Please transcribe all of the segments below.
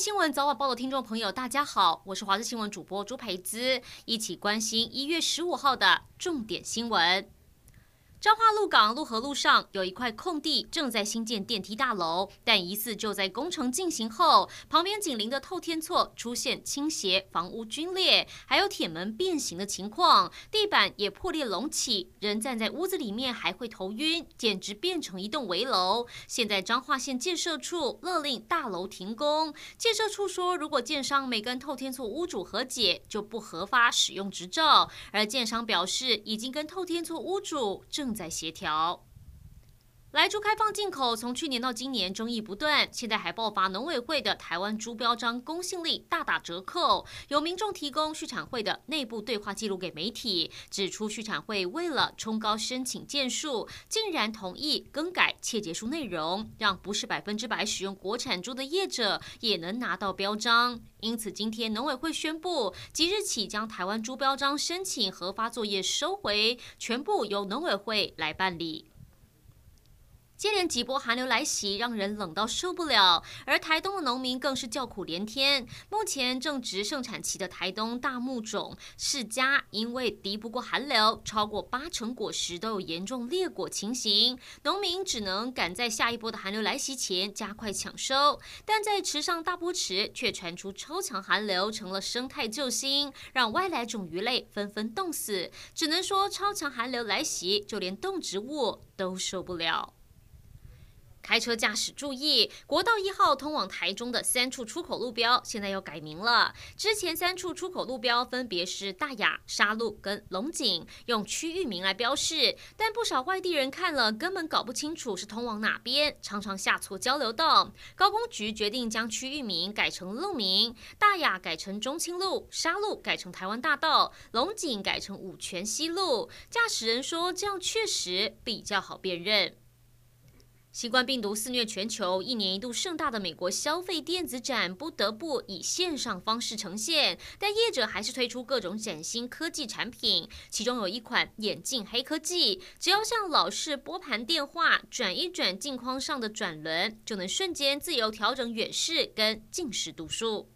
新闻早晚报的听众朋友，大家好，我是华视新闻主播朱培姿，一起关心一月十五号的重点新闻。彰化鹿港鹿和路上有一块空地，正在兴建电梯大楼，但疑似就在工程进行后，旁边紧邻的透天厝出现倾斜、房屋龟裂，还有铁门变形的情况，地板也破裂隆起，人站在屋子里面还会头晕，简直变成一栋危楼。现在彰化县建设处勒令大楼停工，建设处说，如果建商没跟透天厝屋主和解，就不合法使用执照，而建商表示已经跟透天厝屋主正。正在协调。莱猪开放进口，从去年到今年争议不断，现在还爆发农委会的台湾猪标章公信力大打折扣。有民众提供畜产会的内部对话记录给媒体，指出畜产会为了冲高申请件数，竟然同意更改切结书内容，让不是百分之百使用国产猪的业者也能拿到标章。因此，今天农委会宣布，即日起将台湾猪标章申请核发作业收回，全部由农委会来办理。接连几波寒流来袭，让人冷到受不了，而台东的农民更是叫苦连天。目前正值盛产期的台东大木种释迦，因为敌不过寒流，超过八成果实都有严重裂果情形，农民只能赶在下一波的寒流来袭前加快抢收。但在池上大波池却传出超强寒流成了生态救星，让外来种鱼类纷纷冻死。只能说超强寒流来袭，就连动植物都受不了。开车驾驶注意，国道一号通往台中的三处出口路标现在要改名了。之前三处出口路标分别是大雅、沙鹿跟龙井，用区域名来标示，但不少外地人看了根本搞不清楚是通往哪边，常常下错交流道。高工局决定将区域名改成路名，大雅改成中清路，沙鹿改成台湾大道，龙井改成五权西路。驾驶人说这样确实比较好辨认。新冠病毒肆虐全球，一年一度盛大的美国消费电子展不得不以线上方式呈现，但业者还是推出各种崭新科技产品。其中有一款眼镜黑科技，只要像老式拨盘电话转一转镜框上的转轮，就能瞬间自由调整远视跟近视度数。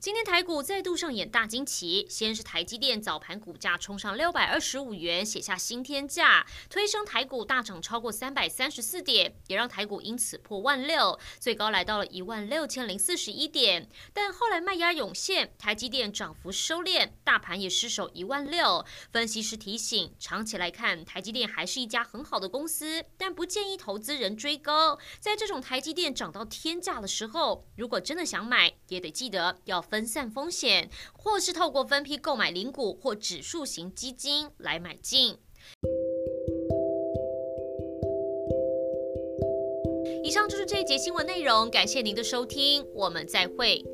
今天台股再度上演大惊奇，先是台积电早盘股价冲上六百二十五元，写下新天价，推升台股大涨超过三百三十四点，也让台股因此破万六，最高来到了一万六千零四十一点。但后来卖压涌现，台积电涨幅收敛，大盘也失守一万六。分析师提醒，长期来看，台积电还是一家很好的公司，但不建议投资人追高。在这种台积电涨到天价的时候，如果真的想买，也得记得要分散风险，或是透过分批购买零股或指数型基金来买进。以上就是这一节新闻内容，感谢您的收听，我们再会。